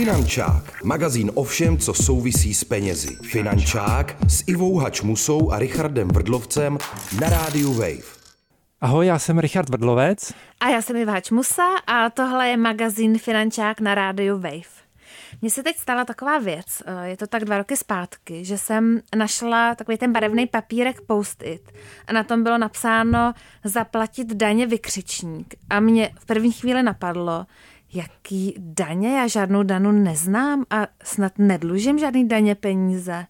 Finančák, magazín o všem, co souvisí s penězi. Finančák s Ivou Hačmusou a Richardem Vrdlovcem na rádiu Wave. Ahoj, já jsem Richard Vrdlovec. A já jsem Iva Hačmusa a tohle je magazín Finančák na rádiu Wave. Mně se teď stala taková věc, eh, je to tak dva roky zpátky, že jsem našla takový ten barevný papírek post-it a na tom bylo napsáno zaplatit daně vykřičník. A mě v první chvíli napadlo, jaký daně, já žádnou danu neznám a snad nedlužím žádný daně peníze.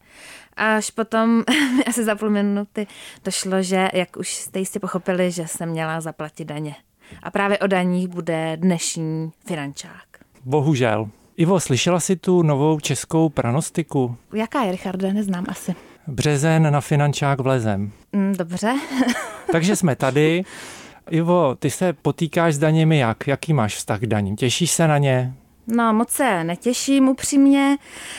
Až potom, asi za půl minuty, došlo, že, jak už jste jistě pochopili, že jsem měla zaplatit daně. A právě o daních bude dnešní finančák. Bohužel. Ivo, slyšela jsi tu novou českou pranostiku? Jaká je, Richarde? Neznám asi. Březen na finančák vlezem. Mm, dobře. Takže jsme tady. Ivo, ty se potýkáš s daněmi jak? Jaký máš vztah k daním? Těšíš se na ně? No, moc se netěším upřímně,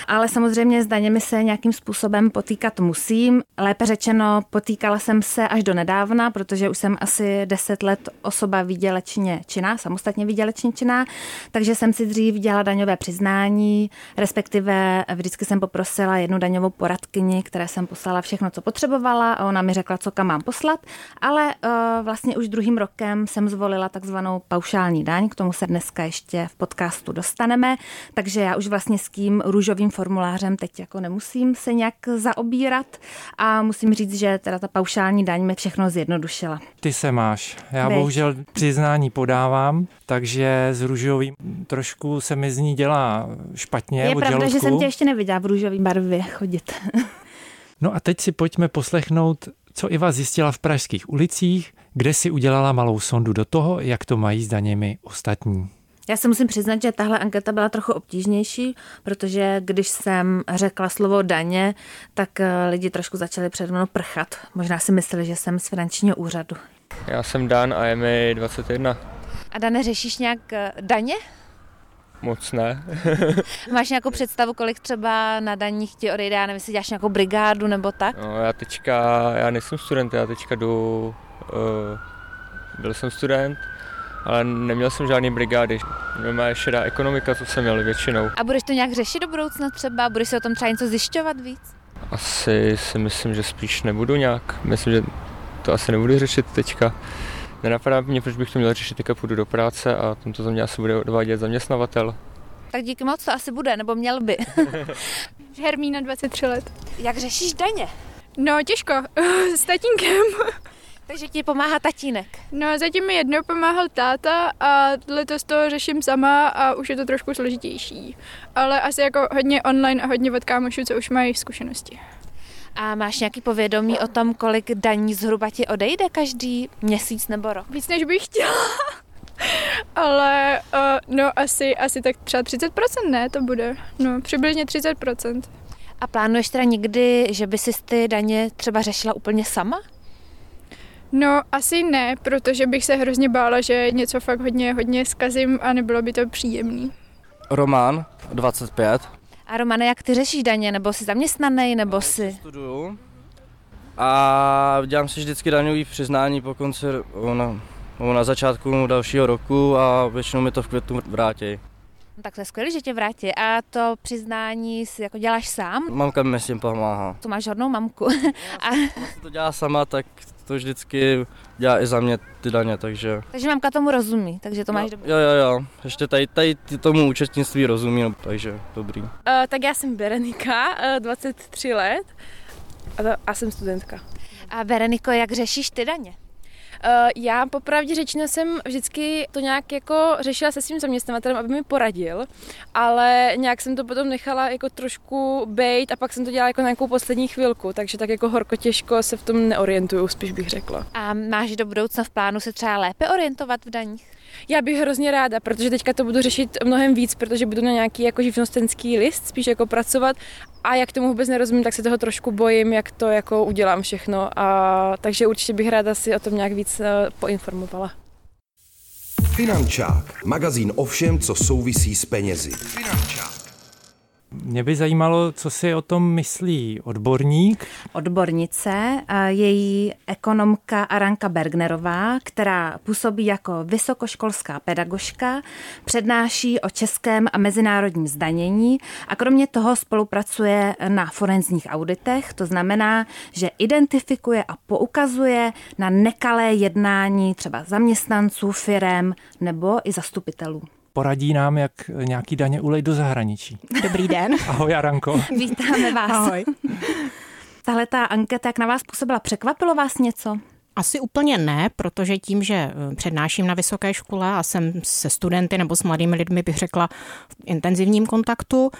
ale samozřejmě s daněmi se nějakým způsobem potýkat musím. Lépe řečeno, potýkala jsem se až do nedávna, protože už jsem asi deset let osoba výdělečně činná, samostatně výdělečně činná, takže jsem si dřív dělala daňové přiznání, respektive vždycky jsem poprosila jednu daňovou poradkyni, které jsem poslala všechno, co potřebovala a ona mi řekla, co kam mám poslat, ale uh, vlastně už druhým rokem jsem zvolila takzvanou paušální daň, k tomu se dneska ještě v podcastu dostanu dostaneme, takže já už vlastně s tím růžovým formulářem teď jako nemusím se nějak zaobírat a musím říct, že teda ta paušální daň mi všechno zjednodušila. Ty se máš. Já Byť. bohužel přiznání podávám, takže s růžovým trošku se mi z ní dělá špatně. Je pravda, žaludku. že jsem tě ještě neviděla v růžový barvě chodit. no a teď si pojďme poslechnout, co Iva zjistila v pražských ulicích, kde si udělala malou sondu do toho, jak to mají s daněmi ostatní. Já se musím přiznat, že tahle anketa byla trochu obtížnější, protože když jsem řekla slovo daně, tak eh, lidi trošku začali před mnou prchat. Možná si mysleli, že jsem z finančního úřadu. Já jsem Dan a je mi 21. A Dane, řešíš nějak eh, daně? Moc ne. Máš nějakou představu, kolik třeba na daních ti odejde, já nevím, jestli děláš nějakou brigádu nebo tak? No, já teďka, já nejsem student, já teďka jdu, uh, byl jsem student, ale neměl jsem žádný brigády. Má šedá ekonomika, co jsem měl většinou. A budeš to nějak řešit do budoucna třeba? Budeš si o tom třeba něco zjišťovat víc? Asi si myslím, že spíš nebudu nějak. Myslím, že to asi nebudu řešit teďka. Nenapadá mě, proč bych to měl řešit, teďka půjdu do práce a tomto za mě asi bude odvádět zaměstnavatel. Tak díky moc, to asi bude, nebo měl by. Hermína, 23 let. Jak řešíš daně? No, těžko. S tatínkem. Takže ti pomáhá tatínek. No zatím mi jednou pomáhal táta a letos to řeším sama a už je to trošku složitější. Ale asi jako hodně online a hodně od kámošů, co už mají zkušenosti. A máš nějaký povědomí o tom, kolik daní zhruba ti odejde každý měsíc nebo rok? Víc, než bych chtěla. Ale uh, no asi, asi tak třeba 30% ne, to bude. No přibližně 30%. A plánuješ teda někdy, že by si ty daně třeba řešila úplně sama? No, asi ne, protože bych se hrozně bála, že něco fakt hodně, hodně zkazím a nebylo by to příjemný. Roman, 25. A Romane, jak ty řešíš daně? Nebo jsi zaměstnaný, nebo jsi... Studuju. A dělám si vždycky daňový přiznání po konci, na, na začátku dalšího roku a většinou mi to v květnu vrátí. No, tak to je skvělé, že tě vrátí. A to přiznání si jako děláš sám? Mamka mi s tím pomáhá. Tu máš hodnou mamku. a... to dělá sama, tak to vždycky dělá i za mě ty daně, takže... Takže mamka tomu rozumí, takže to máš dobrý. Jo, jo, jo, ještě tady, tady tomu účetnictví rozumí, no, takže dobrý. Uh, tak já jsem Berenika, uh, 23 let a, to, a jsem studentka. A Bereniko, jak řešíš ty daně? Uh, já popravdě řečeno jsem vždycky to nějak jako řešila se svým zaměstnavatelem, aby mi poradil, ale nějak jsem to potom nechala jako trošku bejt a pak jsem to dělala jako na nějakou poslední chvilku, takže tak jako horko těžko se v tom neorientuju, spíš bych řekla. A máš do budoucna v plánu se třeba lépe orientovat v daních? Já bych hrozně ráda, protože teďka to budu řešit mnohem víc, protože budu na nějaký jako živnostenský list spíš jako pracovat a jak tomu vůbec nerozumím, tak se toho trošku bojím, jak to jako udělám všechno. A, takže určitě bych ráda si o tom nějak víc uh, poinformovala. Finančák, magazín o všem, co souvisí s penězi. Finančák. Mě by zajímalo, co si o tom myslí odborník. Odbornice, její ekonomka Aranka Bergnerová, která působí jako vysokoškolská pedagožka, přednáší o českém a mezinárodním zdanění a kromě toho spolupracuje na forenzních auditech. To znamená, že identifikuje a poukazuje na nekalé jednání třeba zaměstnanců, firem nebo i zastupitelů poradí nám, jak nějaký daně ulej do zahraničí. Dobrý den. Ahoj, Aranko. Vítáme vás. Ahoj. Tahle ta anketa, jak na vás působila, překvapilo vás něco? Asi úplně ne, protože tím, že eh, přednáším na vysoké škole a jsem se studenty nebo s mladými lidmi, bych řekla, v intenzivním kontaktu,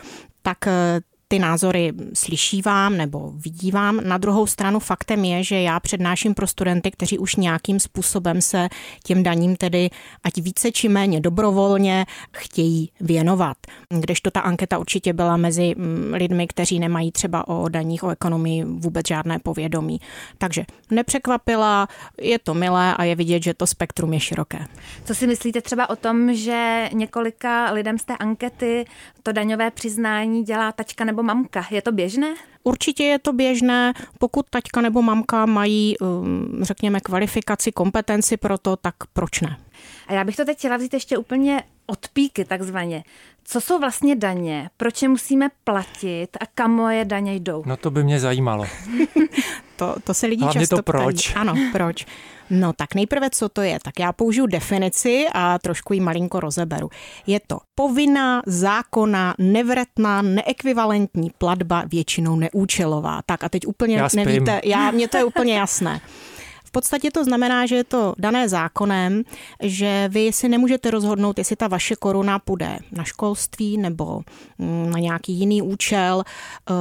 tak eh, ty názory slyšívám nebo vidívám. Na druhou stranu faktem je, že já přednáším pro studenty, kteří už nějakým způsobem se těm daním tedy ať více či méně dobrovolně chtějí věnovat. Kdežto ta anketa určitě byla mezi mm, lidmi, kteří nemají třeba o daních, o ekonomii vůbec žádné povědomí. Takže nepřekvapila, je to milé a je vidět, že to spektrum je široké. Co si myslíte třeba o tom, že několika lidem z té ankety to daňové přiznání dělá tačka nebo mamka. Je to běžné? Určitě je to běžné, pokud taťka nebo mamka mají, um, řekněme, kvalifikaci, kompetenci pro to, tak proč ne? A já bych to teď chtěla vzít ještě úplně od píky takzvaně. Co jsou vlastně daně? Proč je musíme platit a kam moje daně jdou? No to by mě zajímalo. to, to se lidi Hlavně často to proč. Ptají. Ano, proč? No tak nejprve, co to je? Tak já použiju definici a trošku ji malinko rozeberu. Je to povinná, zákona, nevratná, neekvivalentní platba, většinou neúčelová. Tak a teď úplně já nevíte, já, mně to je úplně jasné. V podstatě to znamená, že je to dané zákonem, že vy si nemůžete rozhodnout, jestli ta vaše koruna půjde na školství nebo mm, na nějaký jiný účel. Eh,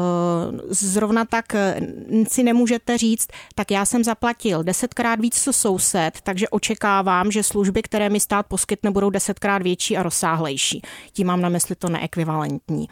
zrovna tak eh, si nemůžete říct, tak já jsem zaplatil desetkrát víc co soused, takže očekávám, že služby, které mi stát poskytne, budou desetkrát větší a rozsáhlejší. Tím mám na mysli to neekvivalentní.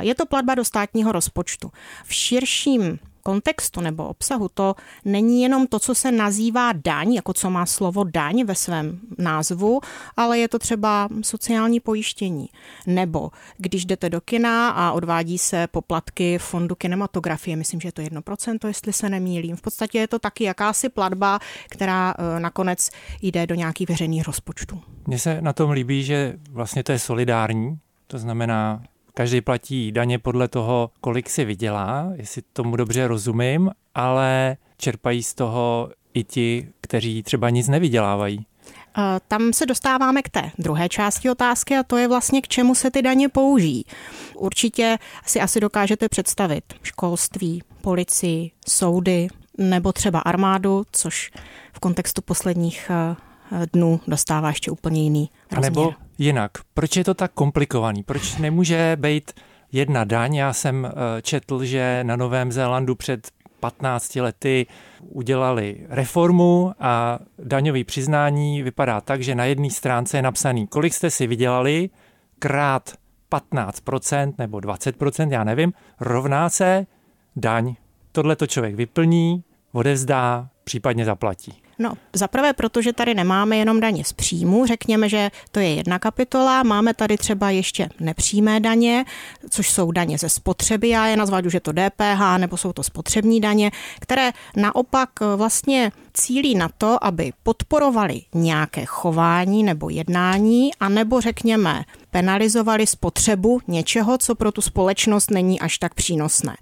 Je to platba do státního rozpočtu. V širším kontextu nebo obsahu to není jenom to, co se nazývá daň, jako co má slovo daň ve svém názvu, ale je to třeba sociální pojištění. Nebo když jdete do kina a odvádí se poplatky fondu kinematografie, myslím, že je to 1%, jestli se nemýlím. V podstatě je to taky jakási platba, která eh, nakonec jde do nějakých veřejných rozpočtů. Mně se na tom líbí, že vlastně to je solidární, to znamená, Každý platí daně podle toho, kolik si vydělá, jestli tomu dobře rozumím, ale čerpají z toho i ti, kteří třeba nic nevydělávají. Tam se dostáváme k té druhé části otázky a to je vlastně k čemu se ty daně použijí. Určitě si asi dokážete představit školství, policii, soudy nebo třeba armádu, což v kontextu posledních dnů dostává ještě úplně jiný rozměr. A nebo jinak, proč je to tak komplikovaný? Proč nemůže být jedna daň? Já jsem eh, četl, že na Novém Zélandu před 15 lety udělali reformu a daňový přiznání vypadá tak, že na jedné stránce je napsaný, kolik jste si vydělali, krát 15% nebo 20%, já nevím, rovná se daň. Tohle to člověk vyplní, odevzdá, případně zaplatí. No, zaprvé protože tady nemáme jenom daně z příjmu, řekněme, že to je jedna kapitola, máme tady třeba ještě nepřímé daně, což jsou daně ze spotřeby, já je nazvat už je to DPH, nebo jsou to spotřební daně, které naopak vlastně cílí na to, aby podporovali nějaké chování nebo jednání, anebo řekněme penalizovali spotřebu něčeho, co pro tu společnost není až tak přínosné.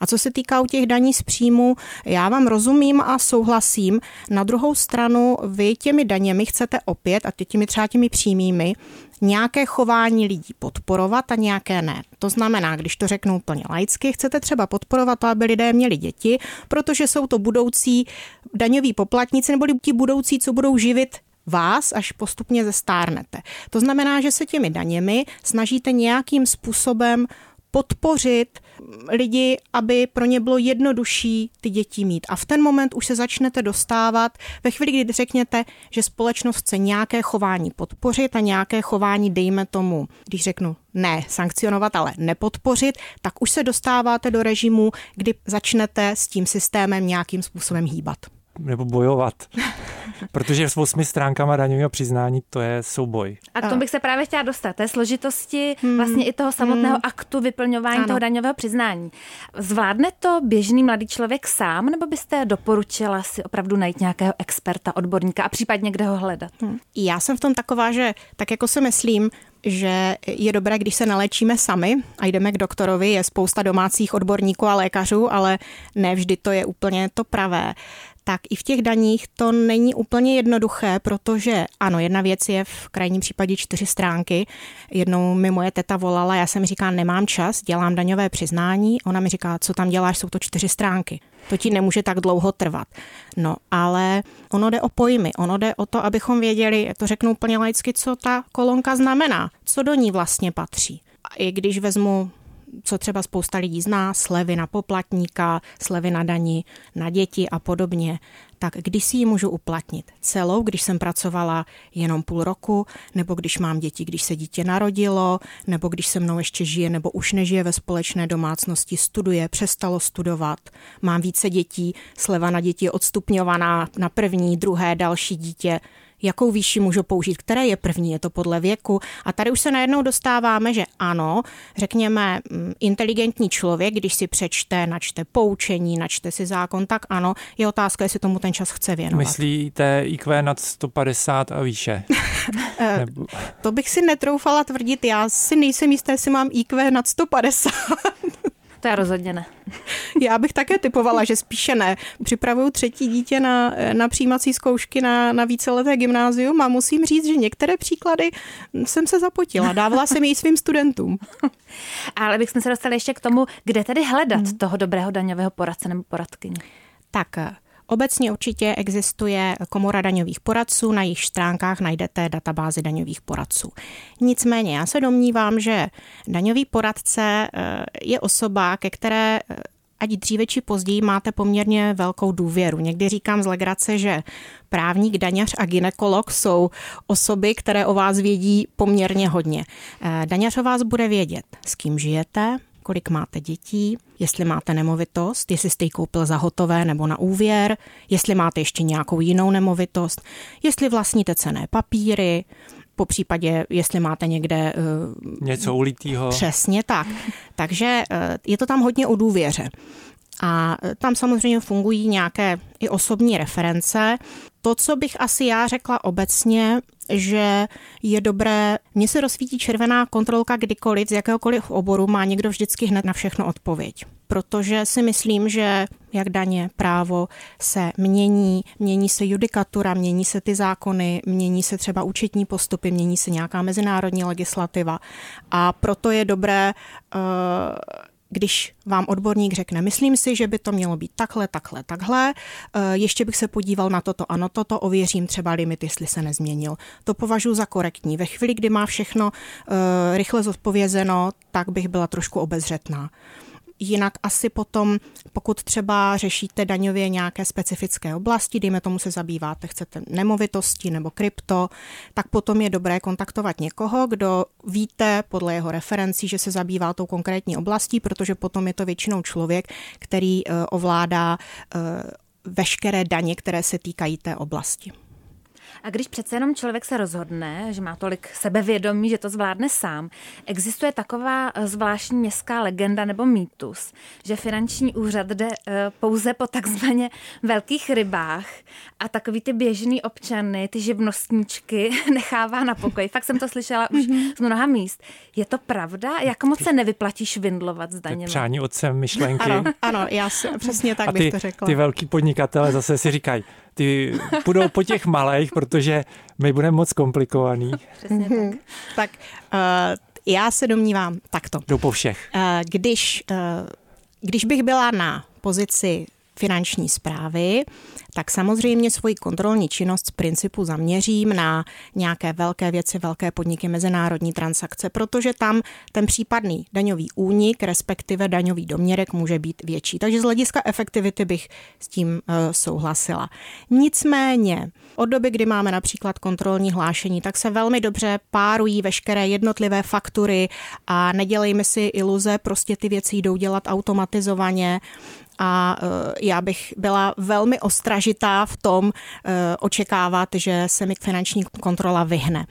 A co se týká u těch daní z příjmu, já vám rozumím a souhlasím. Na druhou stranu vy těmi daněmi chcete opět, a těmi třeba těmi přímými, nějaké chování lidí podporovat a nějaké ne. To znamená, když to řeknu úplně laicky, chcete třeba podporovat to, aby lidé měli děti, protože jsou to budoucí daňoví poplatníci nebo ti budoucí, co budou živit vás, až postupně zestárnete. To znamená, že se těmi daněmi snažíte nějakým způsobem podpořit lidi, aby pro ně bylo jednodušší ty děti mít. A v ten moment už se začnete dostávat, ve chvíli, kdy řekněte, že společnost chce nějaké chování podpořit a nějaké chování, dejme tomu, když řeknu ne sankcionovat, ale nepodpořit, tak už se dostáváte do režimu, kdy začnete s tím systémem nějakým způsobem hýbat. Nebo bojovat. Protože s osmi stránkama daňového přiznání to je souboj. A k tomu bych se právě chtěla dostat, té složitosti hmm. vlastně i toho samotného hmm. aktu vyplňování ano. toho daňového přiznání. Zvládne to běžný mladý člověk sám, nebo byste doporučila si opravdu najít nějakého experta, odborníka a případně kde ho hledat? Hmm. Já jsem v tom taková, že tak jako si myslím, že je dobré, když se nalečíme sami a jdeme k doktorovi. Je spousta domácích odborníků a lékařů, ale ne vždy to je úplně to pravé tak i v těch daních to není úplně jednoduché, protože ano, jedna věc je v krajním případě čtyři stránky. Jednou mi moje teta volala, já jsem říká, nemám čas, dělám daňové přiznání. Ona mi říká, co tam děláš, jsou to čtyři stránky. To ti nemůže tak dlouho trvat. No, ale ono jde o pojmy, ono jde o to, abychom věděli, to řeknu úplně laicky, co ta kolonka znamená, co do ní vlastně patří. A i když vezmu co třeba spousta lidí zná, slevy na poplatníka, slevy na daní, na děti a podobně, tak když si ji můžu uplatnit celou, když jsem pracovala jenom půl roku, nebo když mám děti, když se dítě narodilo, nebo když se mnou ještě žije, nebo už nežije ve společné domácnosti, studuje, přestalo studovat, mám více dětí, sleva na děti je odstupňovaná na první, druhé, další dítě, jakou výši můžu použít, které je první, je to podle věku. A tady už se najednou dostáváme, že ano, řekněme, mm, inteligentní člověk, když si přečte, načte poučení, načte si zákon, tak ano, je otázka, jestli tomu ten čas chce věnovat. Myslíte IQ nad 150 a výše? Eh, Nebo... To bych si netroufala tvrdit, já si nejsem jistá, jestli mám IQ nad 150. To já rozhodně ne. Já bych také typovala, že spíše ne. Připravuju třetí dítě na, na přijímací zkoušky na, na víceleté gymnázium a musím říct, že některé příklady jsem se zapotila. Dávala jsem ji svým studentům. Ale bychom se dostali ještě k tomu, kde tedy hledat hmm. toho dobrého daňového poradce nebo poradkyně. Tak Obecně určitě existuje komora daňových poradců, na jejich stránkách najdete databázi daňových poradců. Nicméně já se domnívám, že daňový poradce eh, je osoba, ke které eh, ať dříve či později máte poměrně velkou důvěru. Někdy říkám z legrace, že právník, daňař a ginekolog jsou osoby, které o vás vědí poměrně hodně. Eh, daňař o vás bude vědět, s kým žijete, kolik máte dětí, jestli máte nemovitost, jestli jste ji koupil za hotové nebo na úvěr, jestli máte ještě nějakou jinou nemovitost, jestli vlastníte cené papíry, po případě, jestli máte někde... Uh, Něco ulitýho. Přesně tak. Takže uh, je to tam hodně o důvěře. A eh, tam samozřejmě fungují nějaké i osobní reference. To, co bych asi já řekla obecně, že je dobré, mně se rozsvítí červená kontrolka kdykoliv, z jakéhokoliv oboru, má někdo vždycky hned na všechno odpověď. Protože si myslím, že jak daně, právo se mění, mění se judikatura, mění se ty zákony, mění se třeba účetní postupy, mění se nějaká mezinárodní legislativa. A proto je dobré uh, když vám odborník řekne, myslím si, že by to mělo být takhle, takhle, takhle, eh, ještě bych se podíval na toto, ano, toto, ověřím třeba limit, jestli se nezměnil. To považuji za korektní. Ve chvíli, kdy má všechno uh, rychle zodpovězeno, tak bych byla trošku obezřetná. Jinak asi potom, pokud třeba řešíte daňově nějaké specifické oblasti, dejme tomu se zabýváte, chcete nemovitosti nebo krypto, tak potom je dobré kontaktovat někoho, kdo víte podle jeho referencí, že se zabývá tou konkrétní oblastí, protože potom je to většinou člověk, který eh, ovládá eh, veškeré daně, které se týkají té oblasti. A když přece jenom člověk se rozhodne, že má tolik sebevědomí, že to zvládne sám, existuje taková eh, zvláštní městská legenda nebo mýtus, že finanční úřad jde eh, pouze po takzvaně velkých rybách a takový ty běžný občany, ty živnostníčky nechává na pokoji. Fakt jsem to slyšela už mhm. z mnoha míst. Je to pravda? Jak moc se nevyplatí švindlovat s daněmi? Přání otcem myšlenky. Ano, ano já si, přesně tak a ty, bych to řekla. Ty velký podnikatele zase si říkají, ty půjdou po těch malých, protože my budeme moc komplikovaný. Přesně tak. tak uh, já se domnívám takto. Jdou po všech. Uh, když, uh, když bych byla na pozici finanční zprávy, tak samozřejmě svoji kontrolní činnost z principu zaměřím na nějaké velké věci, velké podniky, mezinárodní transakce, protože tam ten případný daňový únik, respektive daňový doměrek může být větší. Takže z hlediska efektivity bych s tím uh, souhlasila. Nicméně, od doby, kdy máme například kontrolní hlášení, tak se velmi dobře párují veškeré jednotlivé faktury a nedělejme si iluze, prostě ty věci jdou dělat automatizovaně a já bych byla velmi ostražitá v tom očekávat, že se mi finanční kontrola vyhne.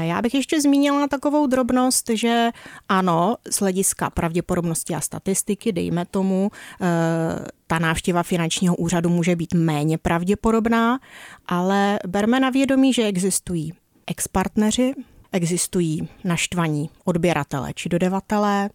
Já bych ještě zmínila takovou drobnost, že ano, z hlediska pravděpodobnosti a statistiky, dejme tomu, ta návštěva finančního úřadu může být méně pravděpodobná, ale berme na vědomí, že existují expartneři, existují naštvaní odběratele či dodavatelé,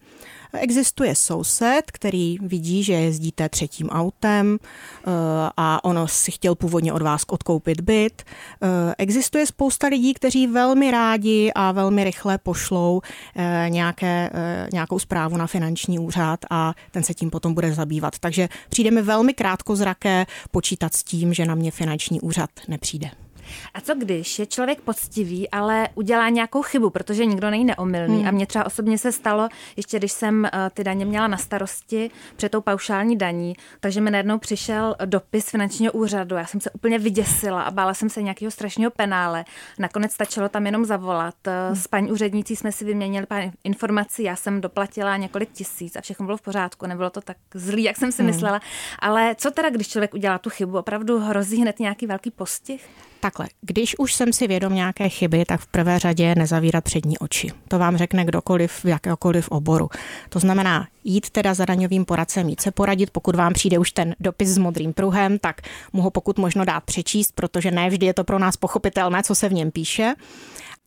Existuje soused, který vidí, že jezdíte třetím autem eh, a ono si chtěl původně od vás odkoupit byt. Eh, existuje spousta lidí, kteří velmi rádi a velmi rychle pošlou eh, nějaké, nějakou zprávu na finanční úřad a ten se tím potom bude zabývat. Takže přijde mi velmi krátkozraké počítat s tím, že na mě finanční úřad nepřijde. A co když je člověk poctivý, ale udělá nějakou chybu, protože nikdo není neomylný. Hmm. A mně třeba osobně se stalo, ještě když jsem uh, ty daně měla na starosti před tou paušální daní, takže mi najednou přišel dopis finančního úřadu. Já jsem se úplně vyděsila a bála jsem se nějakého strašného penále. Nakonec stačilo tam jenom zavolat. Eh, hmm. S paní úřednící jsme si vyměnili pár informací, já jsem doplatila několik tisíc a všechno bylo v pořádku. Nebylo to tak zlý, jak jsem si hmm. myslela. Ale co teda, když člověk udělá tu chybu? Opravdu hrozí hned nějaký velký postih? Takhle, když už jsem si vědom nějaké chyby, tak v prvé řadě nezavírat přední oči. To vám řekne kdokoliv v jakéhokoliv oboru. To znamená jít teda za daňovým poradcem, jít se poradit, pokud vám přijde už ten dopis s modrým pruhem, tak mu ho pokud možno dát přečíst, protože ne vždy je to pro nás pochopitelné, co se v něm píše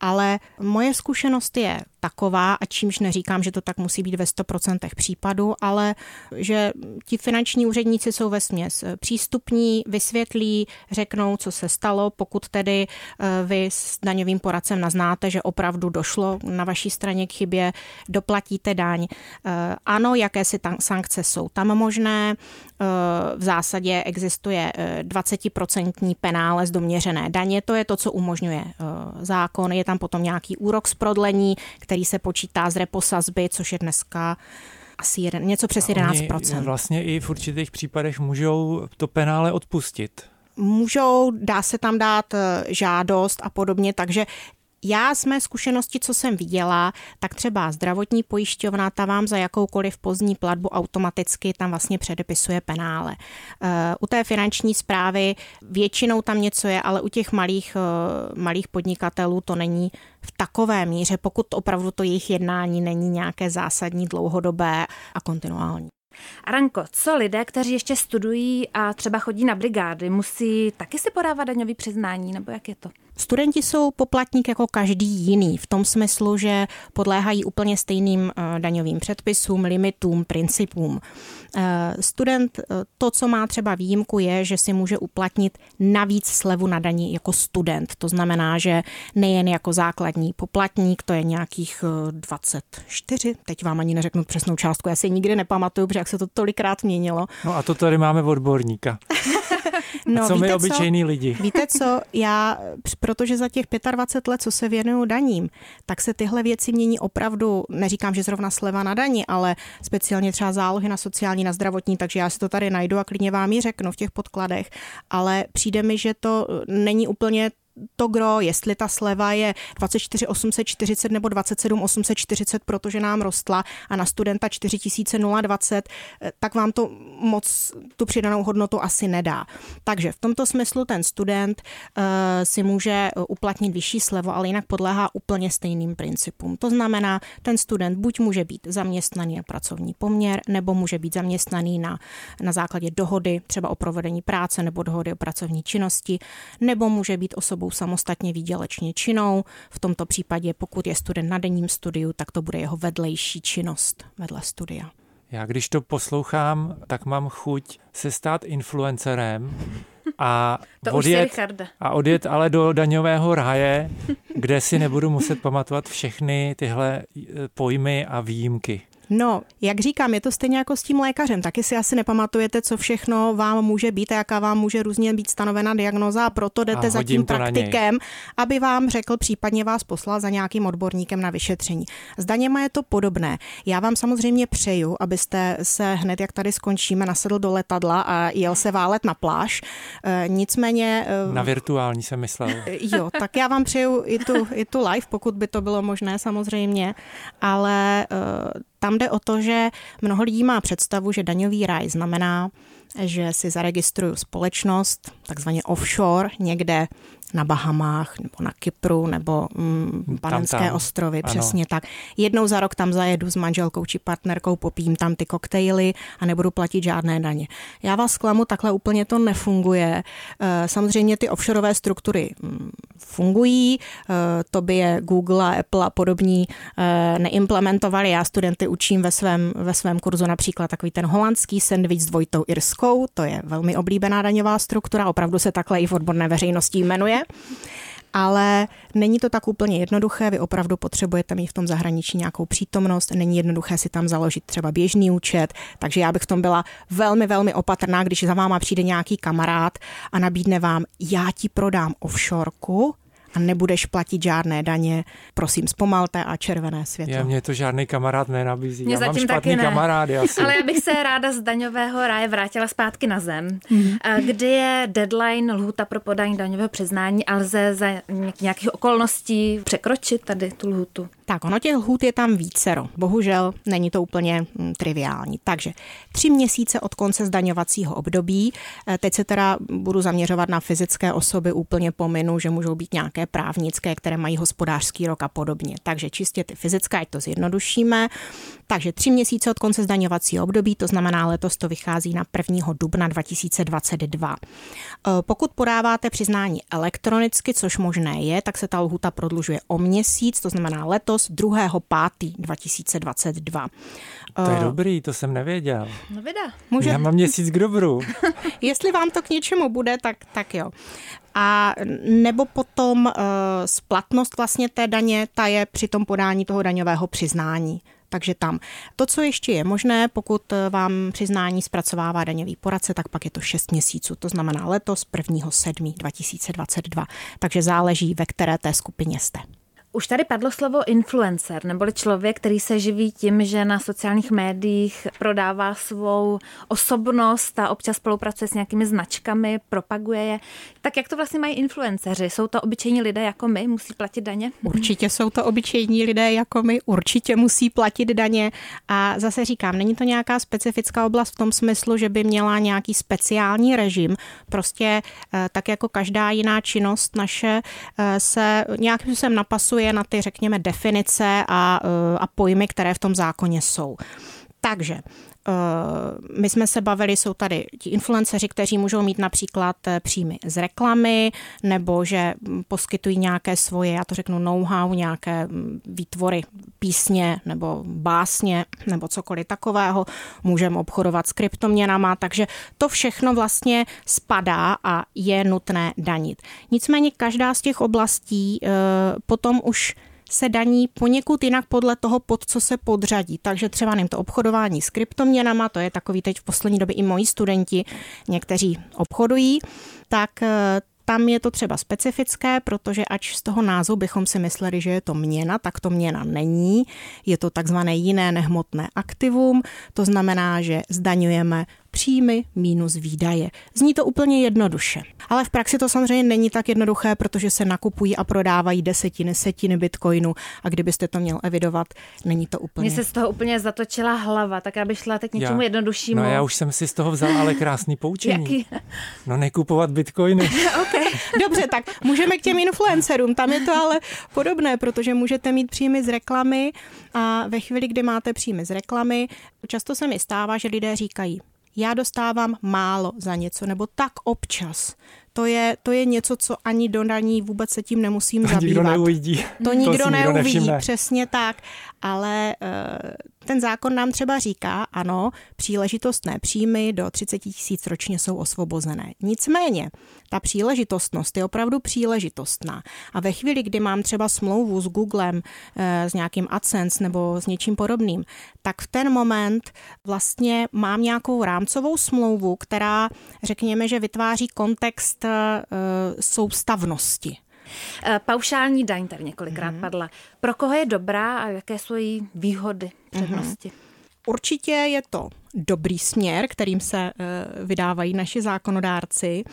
ale moje zkušenost je taková, a čímž neříkám, že to tak musí být ve 100% případů, ale že ti finanční úředníci jsou ve směs. Přístupní, vysvětlí, řeknou, co se stalo, pokud tedy eh, vy s daňovým poradcem naznáte, že opravdu došlo na vaší straně k chybě, doplatíte daň. Eh, ano, jaké si tam sankce jsou tam možné, eh, v zásadě existuje 20% penále z doměřené daně, to je to, co umožňuje zákon, je tam potom nějaký úrok z prodlení, který se počítá z reposazby, což je dneska asi jeden, něco přes 11%. Oni vlastně i v určitých případech můžou to penále odpustit můžou, dá se tam dát eh, žádost a podobně, takže já z mé zkušenosti, co jsem viděla, tak třeba zdravotní pojišťovna ta vám za jakoukoliv pozdní platbu automaticky tam vlastně předepisuje penále. Eh, u té finanční zprávy většinou tam něco je, ale u těch malých, eh, malých podnikatelů to není v takové míře, pokud opravdu to jejich jednání není nějaké zásadní, dlouhodobé a kontinuální. Aranko, co lidé, kteří ještě studují a třeba chodí na brigády, musí taky si podávat daňový přiznání, nebo jak je to? Studenti jsou poplatník jako každý jiný, v tom smyslu, že podléhají úplně stejným eh, daňovým předpisům, limitům, principům. Eh, student, eh, to, co má třeba výjimku, je, že si může uplatnit navíc slevu na daní jako student. To znamená, že nejen jako základní poplatník, to je nějakých 24, teď vám ani neřeknu přesnou částku, já si nikdy nepamatuju, protože jak se to tolikrát měnilo. No a to tady máme odborníka. No, a co my obyčejní lidi? Víte co, já, protože za těch 25 let, co se věnuju daním, tak se tyhle věci mění opravdu, neříkám, že zrovna sleva na daní, ale speciálně třeba zálohy na sociální, na zdravotní, takže já si to tady najdu a klidně vám ji řeknu v těch podkladech, ale přijde mi, že to není úplně to gro, jestli ta sleva je 24 840 nebo 27 840, protože nám rostla a na studenta 4020, eh, tak vám to moc tu přidanou hodnotu asi nedá. Takže v tomto smyslu ten student uh, si může eh, uplatnit vyšší slevu, ale jinak podléhá úplně stejným principům. To znamená, ten student buď může být zaměstnaný na pracovní poměr, nebo může být zaměstnaný na, na základě dohody třeba o provedení práce nebo dohody o pracovní činnosti, nebo může být osobou samostatně výdělečně činnou. V tomto případě, pokud je student na denním studiu, tak to bude jeho vedlejší činnost vedle studia. Já když to poslouchám, tak mám chuť se stát influencerem a, to odjet, a odjet ale do daňového ráje, kde si nebudu muset pamatovat všechny tyhle eh, pojmy a výjimky. No, jak říkám, je to stejně jako s tím lékařem. Taky si asi nepamatujete, co všechno vám může být a jaká vám může různě být stanovena diagnoza a proto jdete a za tím praktikem, aby vám řekl, případně vás poslal za nějakým odborníkem na vyšetření. S daněma je to podobné. Já vám samozřejmě přeju, abyste se hned, jak tady skončíme, nasedl do letadla a jel se válet na pláž. E, nicméně... E, na virtuální jsem myslel. Jo, tak já vám přeju i tu, i tu live, pokud by to bylo možné samozřejmě, ale e, tam jde o to, že mnoho lidí má představu, že daňový ráj znamená že si zaregistruju společnost, takzvaně offshore, někde na Bahamách nebo na Kypru nebo mm, Panenské tam, tam. ostrovy, ano. přesně tak. Jednou za rok tam zajedu s manželkou či partnerkou, popím tam ty koktejly a nebudu platit žádné daně. Já vás klamu, takhle úplně to nefunguje. Eh, samozřejmě ty offshoreové struktury mm, fungují, eh, to by je Google a Apple a podobní eh, neimplementovali. Já studenty učím ve svém, ve svém kurzu například takový ten holandský sandwich s dvojitou irskou, to je velmi oblíbená daňová struktura, opravdu se takhle i v odborné veřejnosti jmenuje ale není to tak úplně jednoduché, vy opravdu potřebujete mít v tom zahraničí nějakou přítomnost, není jednoduché si tam založit třeba běžný účet, takže já bych v tom byla velmi, velmi opatrná, když za váma přijde nějaký kamarád a nabídne vám, já ti prodám offshoreku, a nebudeš platit žádné daně. Prosím, zpomalte a červené světlo. Já mě to žádný kamarád nenabízí. Mě já zatím mám taky ne. kamarády asi. Ale já bych se ráda z daňového ráje vrátila zpátky na zem, mm. kdy je deadline lhůta pro podání daňového přiznání a lze za nějakých okolností překročit tady tu lhůtu. Tak, ono těch lhůt je tam vícero. Bohužel není to úplně mm, triviální. Takže tři měsíce od konce zdaňovacího období. Eh, teď se teda budu zaměřovat na fyzické osoby, úplně pominu, že můžou být nějaké právnické, které mají hospodářský rok a podobně. Takže čistě ty fyzické, ať to zjednodušíme. Takže tři měsíce od konce zdaňovacího období, to znamená letos to vychází na 1. dubna 2022. Eh, pokud podáváte přiznání elektronicky, což možné je, tak se ta lhuta prodlužuje o měsíc, to znamená letos 2. 5. 2022. To je dobrý, to jsem nevěděl. No vida. Může... Já mám měsíc k dobru. Jestli vám to k něčemu bude, tak, tak jo. A nebo potom uh, splatnost vlastně té daně, ta je při tom podání toho daňového přiznání. Takže tam. To, co ještě je možné, pokud vám přiznání zpracovává daňový poradce, tak pak je to 6 měsíců. To znamená letos 1. 7. 2022. Takže záleží, ve které té skupině jste. Už tady padlo slovo influencer, neboli člověk, který se živí tím, že na sociálních médiích prodává svou osobnost a občas spolupracuje s nějakými značkami, propaguje je. Tak jak to vlastně mají influenceři? Jsou to obyčejní lidé jako my, musí platit daně? Určitě jsou to obyčejní lidé jako my, určitě musí platit daně. A zase říkám, není to nějaká specifická oblast v tom smyslu, že by měla nějaký speciální režim. Prostě eh, tak jako každá jiná činnost naše eh, se nějakým způsobem napasuje navazuje na ty, řekněme, definice a, eh, a pojmy, které v tom zákoně jsou. Takže my jsme se bavili, jsou tady ti influenceři, kteří můžou mít například eh, příjmy z reklamy, nebo že hm, poskytují nějaké svoje, já to řeknu know-how, nějaké hm, výtvory písně nebo básně nebo cokoliv takového. Můžeme obchodovat s kryptoměnama, takže to všechno vlastně spadá a je nutné danit. Nicméně každá z těch oblastí potom už se daní poněkud jinak podle toho, pod co se podřadí. Takže třeba nevím, to obchodování s kryptoměnama, to je takový teď v poslední době i moji studenti, někteří obchodují, tak eh, tam je to třeba specifické, protože ač z toho názvu bychom si mysleli, že je to měna, tak to měna není. Je to takzvané jiné nehmotné aktivum, to znamená, že zdaňujeme příjmy minus výdaje. Zní to úplně jednoduše. Ale v praxi to samozřejmě není tak jednoduché, protože se nakupují a prodávají desetiny, setiny bitcoinu a kdybyste to měl evidovat, není to úplně. Mně se z toho úplně zatočila hlava, tak aby šla teď něčemu já, jednoduššímu. No já už jsem si z toho vzal ale krásný poučení. Jaký? No nekupovat bitcoiny. okay. Dobře, tak můžeme k těm influencerům. Tam je to ale podobné, protože můžete mít příjmy z reklamy a ve chvíli, kdy máte příjmy z reklamy, často se mi stává, že lidé říkají, já dostávám málo za něco, nebo tak občas. To je, to je něco, co ani do daní vůbec se tím nemusím to zabývat. Nikdo neuvidí. To nikdo to neuvidí, nikdo přesně tak. Ale uh, ten zákon nám třeba říká, ano, příležitostné příjmy do 30 tisíc ročně jsou osvobozené. Nicméně, ta příležitostnost je opravdu příležitostná. A ve chvíli, kdy mám třeba smlouvu s Googlem, eh, s nějakým AdSense nebo s něčím podobným, tak v ten moment vlastně mám nějakou rámcovou smlouvu, která, řekněme, že vytváří kontext eh, soustavnosti. Eh, paušální daň tady několikrát mm. padla. Pro koho je dobrá a jaké jsou její výhody, přednosti? Mm. Určitě je to dobrý směr, kterým se eh, vydávají naši zákonodárci.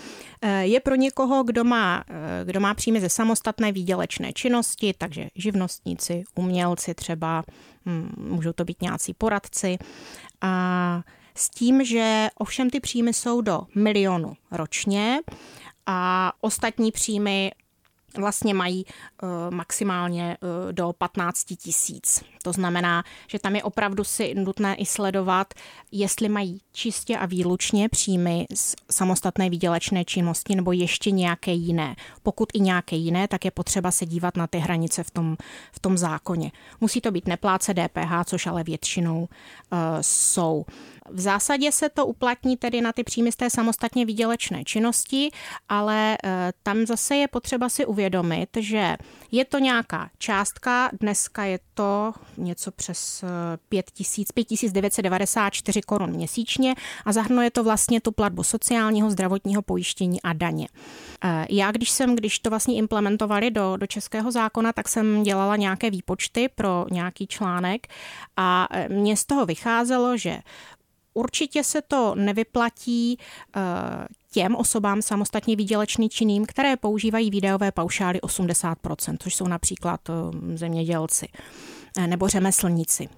Eh, je pro někoho, kdo má, kdo má příjmy ze samostatné výdělečné činnosti, takže živnostníci, umělci třeba, hm, můžou to být nějací poradci. A s tím, že ovšem ty příjmy jsou do milionu ročně a ostatní příjmy vlastně mají uh, maximálně uh, do 15 tisíc. To znamená, že tam je opravdu si nutné i sledovat, jestli mají čistě a výlučně příjmy z samostatné výdělečné činnosti nebo ještě nějaké jiné. Pokud i nějaké jiné, tak je potřeba se dívat na ty hranice v tom, v tom zákoně. Musí to být nepláce DPH, což ale většinou uh, jsou. V zásadě se to uplatní tedy na ty příjmy z té samostatně výdělečné činnosti, ale eh, tam zase je potřeba si uvědomit, že je to nějaká částka, dneska je to něco přes 5000, eh, 5994 korun měsíčně a zahrnuje to vlastně tu platbu sociálního, zdravotního pojištění a daně. Eh, já, když jsem, když to vlastně implementovali do, do českého zákona, tak jsem dělala nějaké výpočty pro nějaký článek a mně z toho vycházelo, že Určitě se to nevyplatí eh, těm osobám samostatně výdělečný činným, které používají výdajové paušály 80%, což jsou například eh, zemědělci eh, nebo řemeslníci.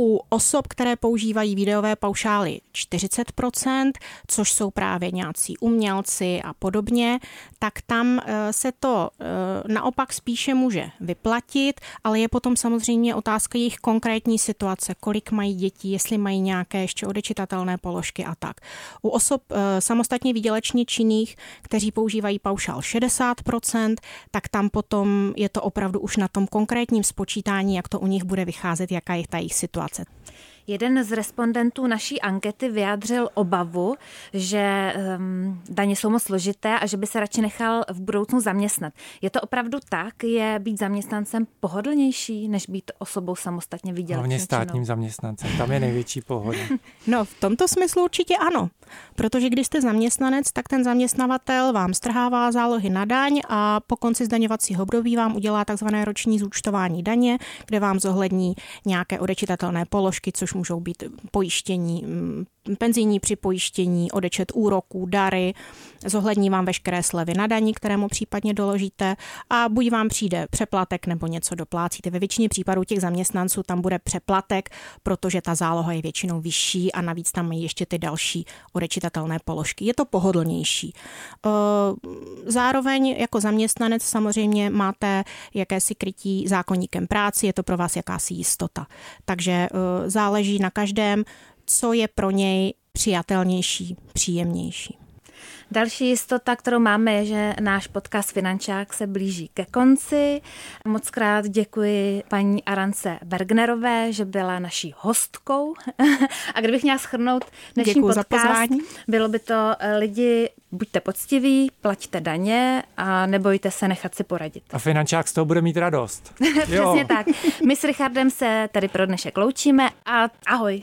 U osob, které používají videové paušály 40%, což jsou právě nějací umělci a podobně, tak tam eh, se to eh, naopak spíše může vyplatit, ale je potom samozřejmě otázka jejich konkrétní situace, kolik mají dětí, jestli mají nějaké ještě odečitatelné položky a tak. U osob eh, samostatně výdělečně činných, kteří používají paušál 60%, tak tam potom je to opravdu už na tom konkrétním spočítání, jak to u nich bude vycházet, jaká je ta jejich situace situace. Jeden z respondentů naší ankety vyjádřil obavu, že um, daně jsou moc složité a že by se radši nechal v budoucnu zaměstnat. Je to opravdu tak? Je být zaměstnancem pohodlnější, než být osobou samostatně vydělečnou? Hlavně státním zaměstnancem, tam je největší pohoda. No, v tomto smyslu určitě ano. Protože když jste zaměstnanec, tak ten zaměstnavatel vám strhává zálohy na daň a po konci zdaňovacího období vám udělá takzvané roční zúčtování daně, kde vám zohlední nějaké odečitatelné položky, což můžou být pojištění, mm, penzijní připojištění, odečet úroků, dary, zohlední vám veškeré slevy na daní, kterému případně doložíte a buď vám přijde přeplatek nebo něco doplácíte. Ve většině případů těch zaměstnanců tam bude přeplatek, protože ta záloha je většinou vyšší a navíc tam mají ještě ty další odečitatelné položky. Je to pohodlnější. Zároveň jako zaměstnanec samozřejmě máte jakési krytí zákonníkem práci, je to pro vás jakási jistota. Takže záleží na každém, co je pro něj přijatelnější, příjemnější. Další jistota, kterou máme, je, že náš podcast Finančák se blíží ke konci. Moc krát děkuji paní Arance Bergnerové, že byla naší hostkou. A kdybych měla schrnout dnešní Děkuji podcast, bylo by to eh, lidi, buďte poctiví, plaťte daně a nebojte se nechat si poradit. A Finančák z toho bude mít radost. Přesně tak. My s Richardem se tady pro dnešek loučíme a ahoj.